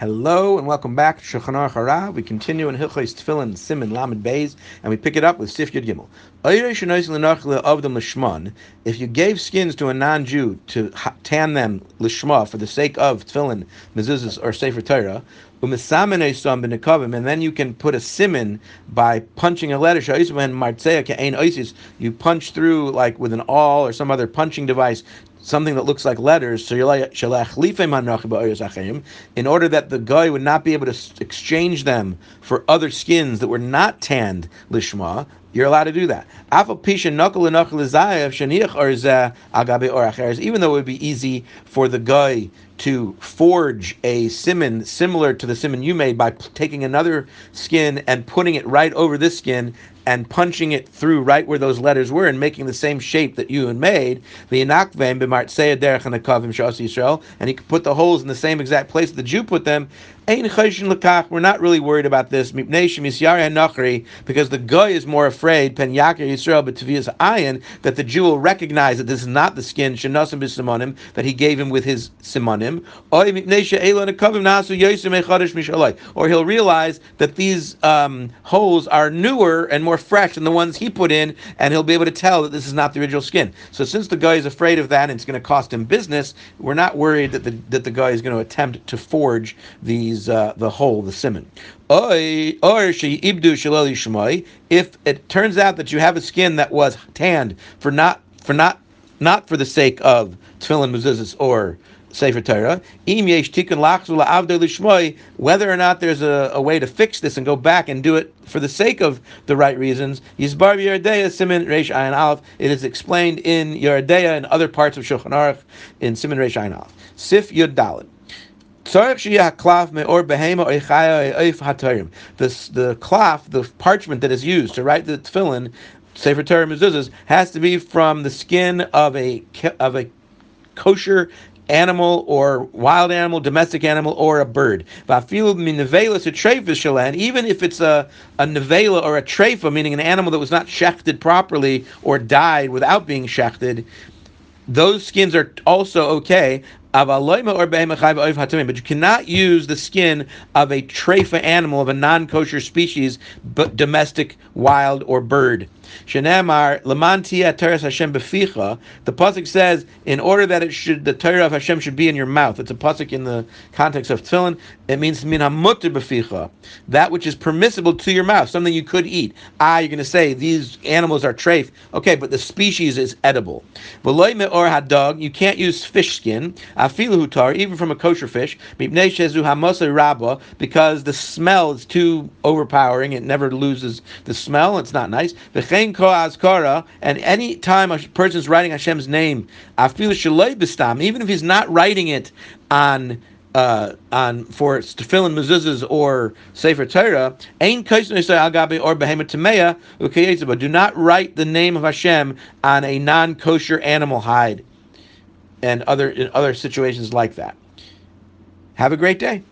Hello and welcome back to Shulchan Aruch. We continue in Hilchos Tefillin Simon Lamed Beis, and we pick it up with Sif Yud Gimel. If you gave skins to a non-Jew to tan them lishma for the sake of tefillin, mezuzahs, or sefer Torah, and then you can put a simon by punching a letter. You punch through like with an awl or some other punching device something that looks like letters, in order that the guy would not be able to exchange them for other skins that were not tanned lishma, you're allowed to do that. Even though it would be easy for the guy to forge a simon similar to the simon you made by taking another skin and putting it right over this skin and punching it through right where those letters were and making the same shape that you had made, the Inakvem and he could put the holes in the same exact place the Jew put them, we're not really worried about this. Because the guy is more afraid pen Yisrael ayin that the Jew will recognize that this is not the skin that he gave him with his simonim, or he'll realize that these um, holes are newer and more fresh than the ones he put in, and he'll be able to tell that this is not the original skin. So since the guy is afraid of that and it's going to cost him business, we're not worried that the that the guy is going to attempt to forge these uh, the hole, the simon. If it turns out that you have a skin that was tanned for not for not not for the sake of tefillin mezuzahs or Sefer Torah. Whether or not there's a, a, way to fix this and go back and do it for the sake of the right reasons, Yisbar Ayin. It is explained in Yoreh De'ah and other parts of Shulchan Aruch in Simin Reish Ayin Aleph. Sif Yud Daled. This, the cloth, the parchment that is used to write the tefillin, Sefer Torah mezuzahs, has to be from the skin of a of a kosher animal or wild animal, domestic animal, or a bird. Even if it's a, a nevela or a trefa, meaning an animal that was not shechted properly or died without being shechted, those skins are also okay. But you cannot use the skin of a trefa animal of a non-kosher species, but domestic, wild, or bird. Shenemar Lamantia Teres Hashem beficha. The pasuk says, in order that it should, the Torah of Hashem should be in your mouth. It's a pasuk in the context of tefillin. It means min hamutter beficha, that which is permissible to your mouth, something you could eat. Ah, you're going to say these animals are treif. Okay, but the species is edible. V'loy me'or hadog. You can't use fish skin. Afilu hutar, even from a kosher fish. Shezu rabba, because the smell is too overpowering. It never loses the smell. It's not nice and any time a person is writing Hashem's name, even if he's not writing it on uh, on for tefillin mezuzahs or sefer Torah, ain agabe or behemoth but do not write the name of Hashem on a non-kosher animal hide, and other in other situations like that. Have a great day.